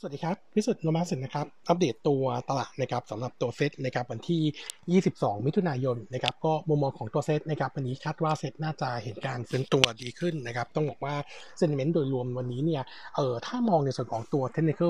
สวัสดีครับ พิสุทธิ์โนมาสินนะครับ อัปเดตตัวตลาดนะครับสำหรับตัวเซตนะครับวันที่ 22 มิถุนายนนะครับก็มุมมองของตัวเซตนะครับวันนี้คาดว่าเซตน่าจะเห็นการฟื้นตัวดีขึ้นนะครับต้องบอกว่า sentiment โดยรวมวันนี้เนี่ยเออถ้ามองในส่วนของตัว technical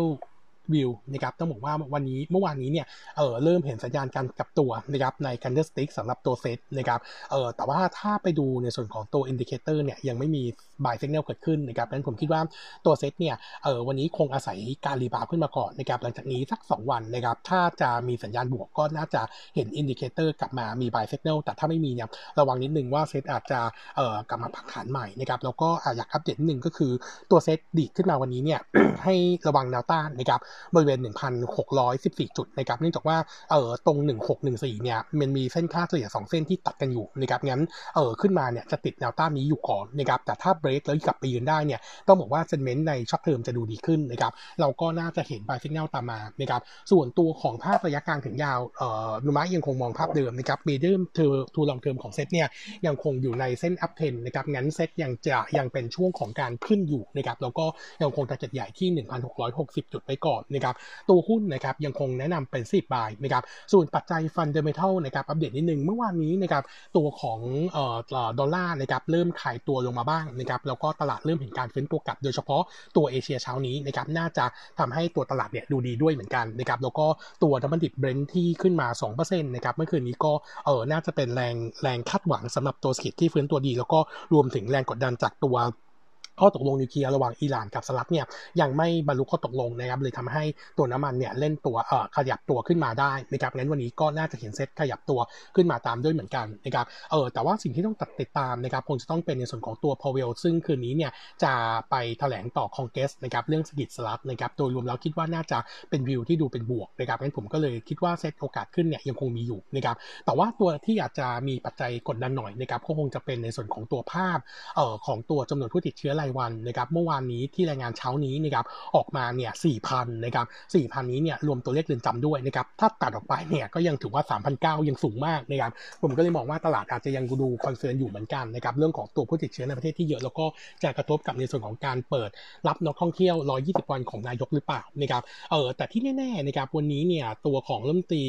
view นะครับต้องบอกว่าวันนี้เมื่อวานนี้เนี่ยเออเริ่มเห็นสัญญาณการกลับตัวนะครับใน candlestick สำหรับตัวเซตนะครับเออแต่ว่าถ้าไปดูในส่วนของตัว indicator เนี่ยยังไม่มี buy signal เกิดขึ้นนะครับดังนั้นผมคิดว่าตัวเซตเนี่ยเออวันนี้คงอาศัยการ rebound ขึ้นมาก่อนนะครับหลังจากนี้สัก 2 วันนะครับถ้าจะมีสัญญาณบวกก็น่าจะเห็น indicator กลับมามี buy signal แต่ถ้าไม่มีเนี่ยระวังนิดนึงว่าเซตอาจจะเออกลับมาพักฐานใหม่นะครับแล้วก็อยากอัปเดตนิดนึงก็คือตัวเซตดีดขึ้นมาวันนี้เนี่ยให้ระวังแนวต้านนะครับบริเวณ 1,614 จุดนะครับเนื่องจากว่าเออตรง 1614 เนี่ยมันมีเส้นค่าเฉลี่ย2เส้นที่ตัดกันอยู่นะครับงั้นเออขึ้นมาเนี่ยจะติดแนวต้านนี้อยู่ก่อนนะครับแต่ถ้าเบรกแล้วกลับไปยืนได้เนี่ยต้องบอกว่า sentiment ใน short term จะดูดีขึ้นนะครับเราก็น่าจะเห็น buy สัญญาณตามมานะครับส่วนตัวของภาพระยะกลางถึงยาวเอ่อโนมูระยังคงมองภาพเดิมนะครับ medium term to long term ของเซตเนี่ยยังคงอยู่ในเส้น uptrend นะครับงั้นเซตยังจะยังเป็นช่วงของการขึ้นอยู่นะครับแล้วก็ยังคง target ใหญ่ที่ 1,660 จุดไปก่อนนะครับตัวหุ้นนะครับยังคงแนะนำเป็น10 buy นะครับส่วนปัจจัย fundamental นะครับอัปเดตนิดนึงเมื่อวานนี้นะครับตัวของเอ่อดอลลาร์นะครับเริ่มคลายตัวลงมาบ้างนะครับแล้วก็ตลาดเริ่มเห็นการฟื้นตัวกลับ โดยเฉพาะตัวเอเชียเช้านี้นะครับน่าจะทำให้ตัวตลาดเนี่ยดูดีด้วยเหมือนกันนะครับแล้วก็ตัวน้ำมันดิบเบรนท์ที่ขึ้นมา2%นะครับเมื่อคืนนี้ก็เออน่าจะเป็นแรงแรงคาดหวังสำหรับตัวเศรษฐกิจที่ฟื้นตัวดี แล้วก็รวมถึงแรงกดดันจากตัว ข้อตกลงนิวเคลียร์ระหว่างอิหร่านกับสหรัฐเนี่ยยังไม่บรรลุข้อตกลงนะครับเลยทำให้ตัวน้ำมันเนี่ยเล่นตัวเอ่อขยับตัวขึ้นมาได้นะครับงั้นวันนี้ก็น่าจะเห็นเซ็ตขยับตัวขึ้นมาตามด้วยเหมือนกันนะครับเออแต่ว่าสิ่งที่ต้องติดตามนะครับคงจะต้องเป็นในส่วนของตัว Powell ซึ่งคืนนี้เนี่ยจะไปแถลงต่อคอนเกสนะครับเรื่องเศรษฐกิจสหรัฐนะครับโดยรวมแล้วคิดว่าน่าจะเป็นวิวที่ดูเป็นบวกนะครับงั้นผมก็เลยคิดว่าเซตโอกาสขึ้นเนี่ยยังคงมีอยู่นะครับแต่ว่าตัวที่อาจจะมีปัจจัยกดดันหน่อยนะครับก็คงจะเป็นในส่วนของตัวภาพเอ่อของตัวจำนวนผู้ติดเชื้อรายวันนะครับเมื่อวานนี้ที่รายงานเช้านี้นะครับออกมาเนี่ย4,000นะครับ4,000 นี้เนี่ยรวมตัวเลขเรือนจำด้วยนะครับถ้าตัดออกไปเนี่ยก็ยังถือว่า3,900ยังสูงมากนะครับผมก็เลยมองว่าตลาดอาจจะยังดู concern อยู่เหมือนกันนะครับเรื่องของตัวผู้ติดเชื้อในประเทศที่เยอะแล้วก็จะกระทบกับในส่วนของการเปิดรับนักท่องเที่ยว 120 วันของนายกหรือเปล่านะครับเออแต่ที่แน่ๆนะครับวันนี้เนี่ยตัวของรัฐมนตรี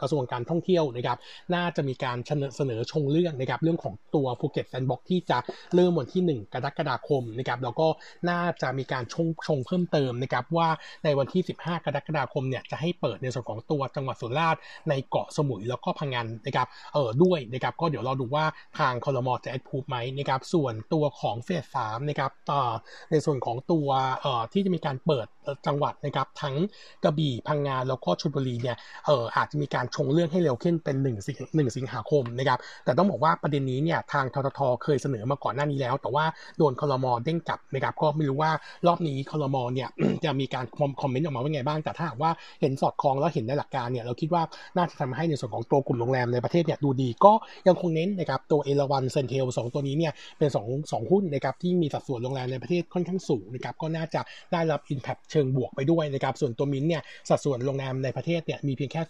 กระทรวงการท่องเที่ยวนะครับน่าจะมีการเสนอชงเรื่องนะครับเรื่องของตัวภูเก็ต Sandbox ที่จะเริ่มวันที่ 1 กรกฎาคมนะครับแล้วก็น่าจะมีการชงชงเพิ่มเติมนะครับว่าในวันที่ 15 กรกฎาคมเนี่ยจะให้เปิดในส่วนของตัวจังหวัดสุราษฎร์ในเกาะสมุยแล้วก็พังงานนะครับเออด้วยนะครับก็เดี๋ยวเราดูว่าทางคอรมอจะแอดพูฟไหมนะครับส่วนตัวของเฟสสามนะครับต่อในส่วนของตัวเอ่อที่จะมีการเปิดจังหวัดนะครับทั้งกระบี่พังงานแล้วก็ชลบุรีเนี่ยเอออาจจะมีการชงเรื่องให้เร็วขึ้นเป็น1สิงหนึ่งสิงหาคมนะครับแต่ต้องบอกว่าประเด็นนี้เนี่ยทางทททเคยเสนอมาก่อนหน้านี้แล้ว แต่ว่าโดนคอรมอเด้งกลับนะครับก็ไม่รู้ว่ารอบนี้คอรมอเนี่ยจะมีการคอมเมนต์ออกมาว่าไงบ้างแต่ถ้าหากว่าเห็นสอดคล้องแล้วเห็นในหลักการเนี่ยเราคิดว่าน่าจะทำให้ในส่วนของตัวกลุ่มโรงแรมในประเทศเนี่ยดูดีก็ยังคงเน้นนะครับตัวเอราวันเซนเทลสองตัวนี้เนี่ยเป็น2งหุ้นนะครับที่มีสัดส่วนโรงแรมในประเทศค่อนข้างสูงนะครับก็น่าจะได้รับอิมแพคเชิงบวกไปด้วยนะครับส่วนตัวมินเนี่ยสัดส่วนโรงแรมในประเทศเนี่ยมีเพียงแค่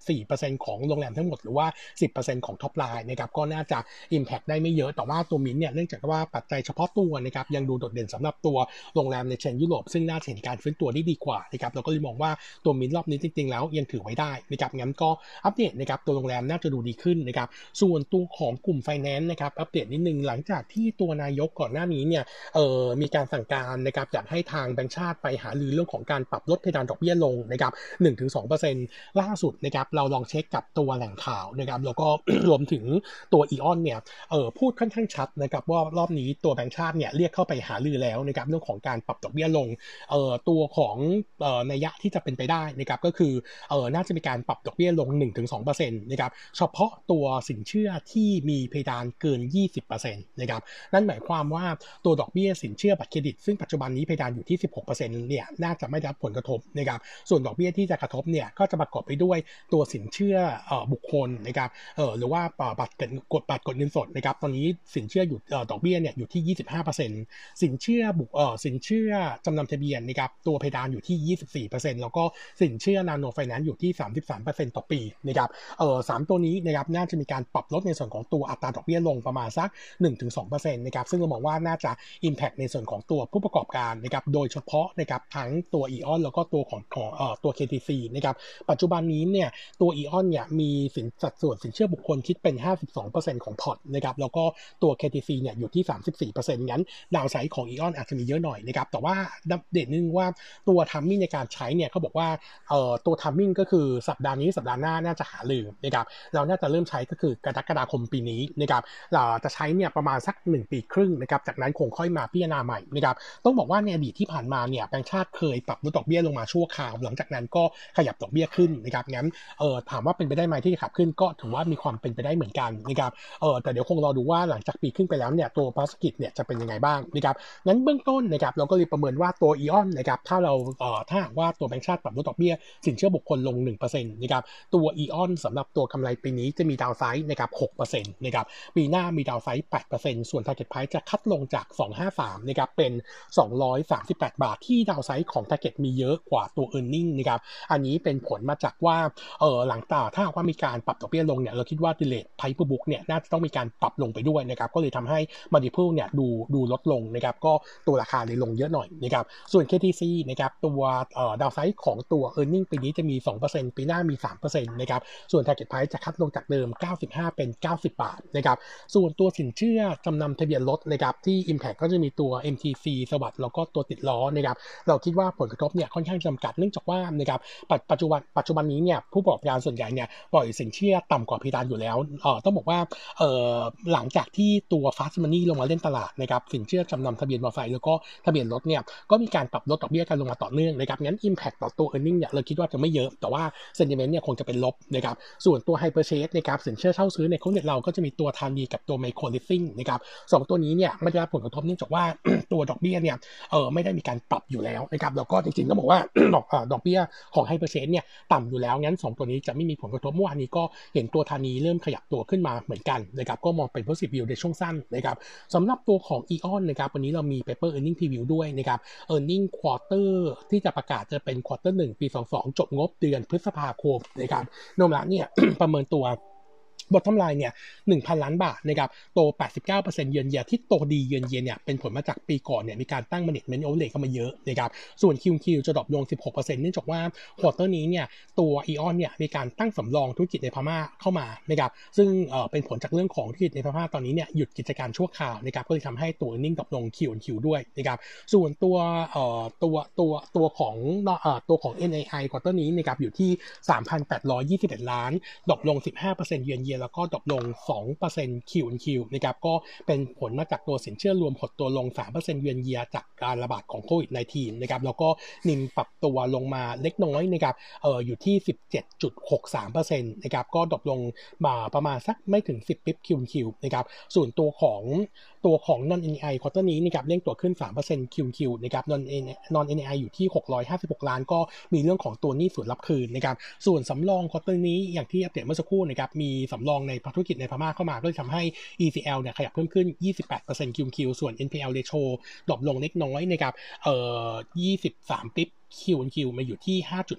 14%ของโรงแรมทั้งหมดหรือว่า 10%ของ top line นะครับก็น่าจะ Impact ได้ไม่เยอะแต่ว่าตัวมินเนี่ยเนื่องจากว่าปัจจัยเฉพาะตัวนะครับยังดูโดดเด่นสำหรับตัวโรงแรมใน chain ยุโรปซึ่งน่าเห็นการฟื้นตัวได้ดีกว่านะครับเราก็เลยมองว่าตัวมินรอบนี้จริงๆ แล้วยังถือไว้ได้นะครับงั้นก็อัปเดตนะครับตัวโรงแรมน่าจะดูดีขึ้นนะครับส่วนตัวของกลุ่มไฟแนนซ์นะครับอัปเดตนิดนึงหลังจากที่ตัวนายกก่อนหน้านี้เนี่ยเอ่อมีการสั่งการนะครับอยากให้ทางแบงก์ชาติไปหารือเรื่องของการปรับลดเพดานดอกเบี้ยลงนะครับ1-2%ล่าสุดนะครับเราลองเช็คกับตัวแหล่งข่าวนะครับแล้วก็รวมถึงตัวอีออนเนี่ยเออพูดค่อนข้างชัดนะครับว่ารอบนี้ตัวแบงก์ชาติเนี่ยเรียกเข้าไปหาลือแล้วนะครับเรื่องของการปรับดอกเบี้ยลงเอ่อตัวของเอ่อนัยยะที่จะเป็นไปได้นะครับก็คือเอ่อน่าจะมีการปรับดอกเบี้ยลง 1-2%นะครับเฉพาะตัวสินเชื่อที่มีเพดานเกิน 20%นะครับนั่นหมายความว่าตัวดอกเบี้ยสินเชื่อบัตรเครดิต ซึ่งปัจจุบันนี้เพดานอยู่ที่ 16%เนี่ยน่าจะไม่ได้รับผลกระทบนะครับส่วนดอกเบี้ยที่จะกระทบเนี่ยก็จะประกอบไปด้วยตัวสินเชื่อบุคคลนะครับหรือว่าบัตรกดบัตรกดเงินสดนะครับตอนนี้สินเชื่ออยู่ดอกเบี้ยเนี่ยอยู่ที่ 25%สินเชื่อบุคสินเชื่อจำนำทะเบียนนะครับตัวเพดานอยู่ที่ 24%แล้วก็สินเชื่อนาโนไฟแนนซ์อยู่ที่ 33%ต่อปีนะครับเออสามตัวนี้นะครับน่าจะมีการปรับลดในส่วนของตัวอัตราดอกเบี้ยลงประมาณสัก 1-2%นะครับซึ่งเรามองว่าน่าจะ Impact ในส่วนของตัวผู้ประกอบการนะครับโดยเฉพาะนะครับทั้งตัว e ออนแล้วก็ตัวของของเออตัว KTC นะครับปัจจุบันนี้เนี่ยตัว e ออนเนี่ยมีสินสัดส่วนสินเชื่อบุคคลคิดเป็น 52%ของพอร์ตนะครับแล้วก็ตัว KTC เนี่ยอยู่ที่ 34%งั้นดาวไซด์ของ e ออนอาจจะมีเยอะหน่อยนะครับแต่ว่าอัปเดตนึงว่าตัว timing ในการใช้เนี่ยเขาบอกว่าเอ่อตัว timing ก็คือสัปดาห์นี้สัปดาห์หน้าน่าจะหารือนะครับเราน่าจะเริ่มใช้ก็คือกรกฎาคมปีนี้นะครับเราจะใช้เนี่ยประมาณสัก 1 ปีครึ่งนะครับจากนั้นคงค่อยมาพิจารณาใหม่นะครับต้องบอกว่าในอดีตที่ผ่านมาเนี่ยแบงค์ชาติเคยปรับลดดอกเบี้ยลงมาชั่วคราว หลังจากนั้นก็ขยับดอกเบี้ยขึ้นนะครับงั้นเออถามว่าเป็นไปได้ไหมที่จะขับขึ้นก็ถือว่ามีความเป็นไปได้เหมือนกันนะครับเออแต่เดี๋ยวคงรอดูว่าหลังจากปีขึ้นไปแล้วเนี่ยตัวภารกิจเนี่ยจะเป็นยังไงบ้างนะครับงั้นเบื้องต้นนะครับเราก็เลยประเมินว่าตัวอีออนนะครับถ้าเราเอ่อถ้าว่าตัวแบงค์ชาติปรับลดดอกเบี้ยสินเชื่อบุคคลลง1%นะครับตัวอีออนสำหรับตัวกำไรปีนี้จะมีดาวไซด์นะครับ6%นะครับปีหน้ามีดาวไซด์8%ส่วน target price จะคัดลงจาก 253นะครับเป็น 238 บาทที่ดาวไซด์ของ target มีเยอะกว่าตัว e a r n i n g นะครับอันนี้เป็นผลมาจากว่าเออหลังจาถ้าว่ามีการปรับดอกเบี้ยลงเนี่ยเราคิดว่า delay price per book เนี่ยน่าจะต้องมีการปรับลงไปด้วยนะครับก็เลยทำให้ multiple เนี่ยดูดูลดลงนะครับก็ตัวราคาเลยลงเยอะหน่อยนะครับส่วน KTC นะครับตัวเอ่อดาวไซด์ของตัว e a r n i n g ปีนี้จะมี 2%ปีหน้ามี 3%นะครับส่วน target price จะคัดลงจากเดิม 95 เป็น 90 บาทนะครับส่วนตัวสินเชื่อจำนำทะเบียนรถนะครับที่ Impact ก็จะมีตัว MTC สวัสด์แล้วก็ตัวติดล้อนะครับเราคิดว่าผลกระทบเนี่ยค่อนข้างจำกัดเนื่องจากว่านะครับปัจจุบันปัจจุบันนี้เนี่ยผผู้ประกอบการส่วนใหญ่เนี่ยปล่อยสินเชื่อต่ำกว่าเพดานอยู่แล้วเออต้องบอกว่าเออหลังจากที่ตัว Fast Money ลงมาเล่นตลาดนะครับสินเชื่อจำนำทะเบียนมอเตอร์ไซค์แล้วก็ทะเบียนรถเนี่ยก็มีการปรับลดดอกเบี้ยกันลงมาต่อเนื่องนะครับงั้น Impact ต่อตัว Earning เนี่ยเราคิดว่าจะไม่เยอะแต่ว่า Sentiment เนี่ยคงจะเป็นลบนะครับส่วนตัว Hyper c h a s e นะครับสินเชื่อเช่าซื้อในของเน็ตเราก็จะมีตัวทานีกับตัว Micro Leasing นะครับสองตัวนี้เนี่ยไม่ได้รับผลกระทบเนื่องจากว่าตัวดอกเบี้ยเนี่ยเออไม่ได้มีการปรับอยู่แล้วนะครับแล้วก็จริงๆต้องบอกว่าดอกดอกเบี้ยของ Hyper c h a s e เนี่ยต่ำอยู่แล้วงั้น2 ตัวนี้จะไม่มีผลกระทบเมื่อวานนี้ก็เห็นตัวธานีเริ่มขยับตัวขึ้นมาเหมือนกันนะครับก็มองเป็น positive view ในช่วงสั้นนะครับสำหรับตัวของ AEON นะครับวันนี้เรามี paper earning preview ด้วยนะครับ earning quarter ที่จะประกาศจะเป็น quarter 1 ปี 22 จบงบเดือนพฤษภาคมนะครับโนมูระเนี่ยประเมินตัว bottom line เนี่ย1,000 ล้านบาทนะครับโต 89%เยือนเยียที่โตดีเยือนเยียเนี่ยเป็นผลมาจากปีก่อนเนี่ยมีการตั้ง management overlay เข้ามาเยอะนะครับส่วน QQ จะ drop ลง 16%เนื่องจากว่า quarter นี้เนี่ยตัว AEON เนี่ยมีการตั้งสำรองธุรกิจในพม่าเข้ามานะครับซึ่งเอ่อเป็นผลจากเรื่องของธุรกิจในพม่าตอนนี้เนี่ยหยุดกิจการชั่วคราวนะครับก็เลยทำให้ตัว earning drop ลง Q&Q ด้วยนะครับส่วนตัวเอ่อตัวตัวตัวของเอ่อตัวของ NAI quarter นี้นะครับอยู่ที่ 3,821 ล้าน drop ลง 15%เยือนเยียแล้วก็ drop ลง 2% Q on Q นะครับก็เป็นผลมาจากตัวสินเชื่อรวมหดตัวลง 3%เยือนเยียจากการระบาดของโควิด -19 นะครับแล้วก็ NIM ปรับตัวลงมาเล็กน้อยนะครับเอออยู่ที่ 17.63%นะครับก็ drop ลงมาประมาณสักไม่ถึง 10 bps Q on Q นะครับส่วนตัวของ ตัวของ non NAI quarter นี้นะครับเร่งตัวขึ้น 3% QQ นะครับ non non NAI อยู่ที่ 656 ล้าน ก็มีเรื่องของตัวหนี้สูญรับคืนนะครับ ส่วนสำรอง quarter นี้อย่างที่อัปเดตเมื่อสักครู่นะครับ มีสำรองในธุรกิจในพม่าเข้ามาก็เลยทำให้ ECL เนี่ยขยับเพิ่มขึ้น 28% QQ ส่วน NPL ratio drop ลงเล็กน้อยนะครับ เอ่อ 23 bps QQ มาอยู่ที่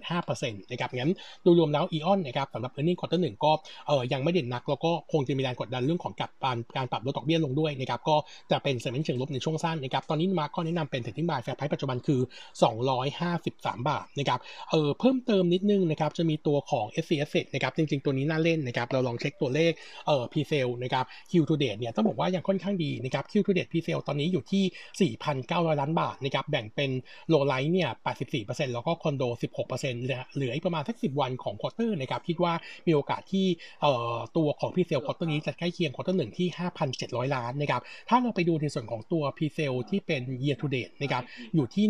5.5%นะครับงั้นโดยรวมแล้ว AEON นะครับสำหรับ e a r n i n g ควอเตอร์หนึ่งก็เออยังไม่เด่นนัก แล้วก็คงจะมีแรงกดดันเรื่องของกับการการปรับลดดอกเบี้ยลงด้วยนะครับก็จะเป็น sentiment เชิงลบในช่วงสั้นนะครับตอนนี้มาก็แนะนำเป็น trading buy fair price ปัจจุบันคือ 253 บาทนะครับเออเพิ่มเติมนิดนึงนะครับจะมีตัวของ SC นะครับจริงๆ ตัวนี้น่าเล่นนะครับเราลองเช็คตัวเลขเออ p s a l นะครับ Q to date เนี่ยต้องบอกว่ายังค่อนข้างดีนะครับ Q to date p s a l ตอนนี้อยู่ที่ 4,900 ล้านบาทนะครับแบ่งเป็น low-rise เนี่ย84แล้วก็คอนโด 16%เหลืออีกประมาณสัก 10 วันของ quarter นะครับคิดว่ามีโอกาสที่เอ่อตัวของ presale quarter นี้จะใกล้เคียง quarter หนึ่งที่ 5,700 ล้านนะครับถ้าเราไปดูในส่วนของตัว presale ที่เป็น year to date นะครับอยู่ที่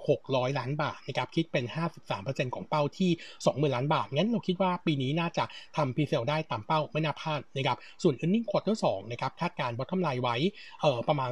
16,000ล้านบาทนะครับคิดเป็น 53%ของเป้าที่ 20,000 ล้านบาท งั้นเราคิดว่าปีนี้น่าจะทำ presale ได้ตามเป้าไม่น่าพลาดนะครับส่วน earning quarter 2นะครับคาดการณ์ bottom line ไว้เอ่อประมาณ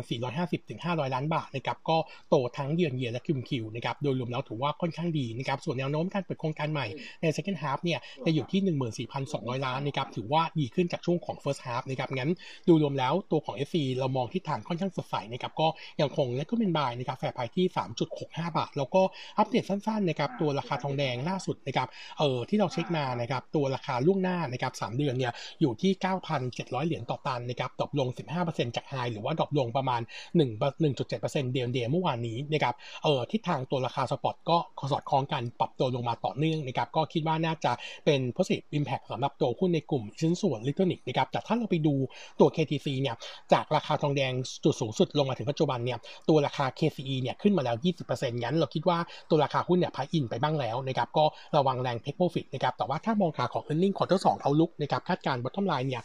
450-500 ล้านบาทนะครับก็โตทั้ง year on year และ QQ นะครับโดยรวมแล้วถือว่าค่อนข้างดีนะครับส่วนแนวโน้มการเปิดโครงการใหม่ใน second half เนี่ยจะอยู่ที่ 14,200 ล้านนะครับถือว่าดีขึ้นจากช่วงของ first half นะครับงั้นดูรวมแล้วตัวของ SC เรามองทิศทางค่อนข้างสดใสนะครับก็ยังคงแนะนำเป็น buy นะครับ fair price ที่ 3.65 บาท แล้วก็อัปเดตสั้นๆนะครับตัวราคาทองแดงล่าสุดนะครับเออที่เราเช็คมานะครับตัวราคาล่วงหน้านะครับ3เดือนเนี่ยอยู่ที่ 9,700 เหรียญต่อตันนะครับ drop ลง 15%จาก high หรือว่า drop ลงประมาณ1 1.7% day on day เมื่อวานนี้นะครับเออทิศทางตัวราคา spot ก็สอดคล้องกันปรับตัวลงมาต่อเนื่องนะครับก็คิดว่าน่าจะเป็น positive impact สำหรับตัวหุ้นในกลุ่มชิ้นส่วนอิเล็กทรอนิกส์นะครับแต่ถ้าเราไปดูตัว KCE เนี่ยจากราคาทองแดงจุดสูงสุดลงมาถึงปัจจุบันเนี่ยตัวราคา KCE เนี่ยขึ้นมาแล้ว 20%งั้นเราคิดว่าตัวราคาหุ้นเนี่ย price in ไปบ้างแล้วนะครับก็ระวังแรง take profit นะครับแต่ว่าถ้ามองขาของ earning quarter 2 outlook นะครับคาดการณ์ bottom line เนี่ย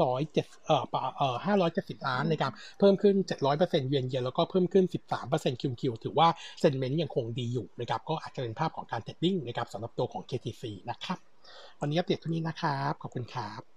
507เอ่อเอ่อ570 ล้านนะครับเพิ่มขึ้น 700%เยือนเยียแล้วก็เพิ่มขึ้น 13% QQ ถือว่า sentiment ยังคงดีอยู่นะครับก็อาจจะเป็นภาพของการ trading นะครับสำหรับตัวของ KCE นะครับวันนี้อัปเดตเท่านี้นะครับ ขอบคุณครับ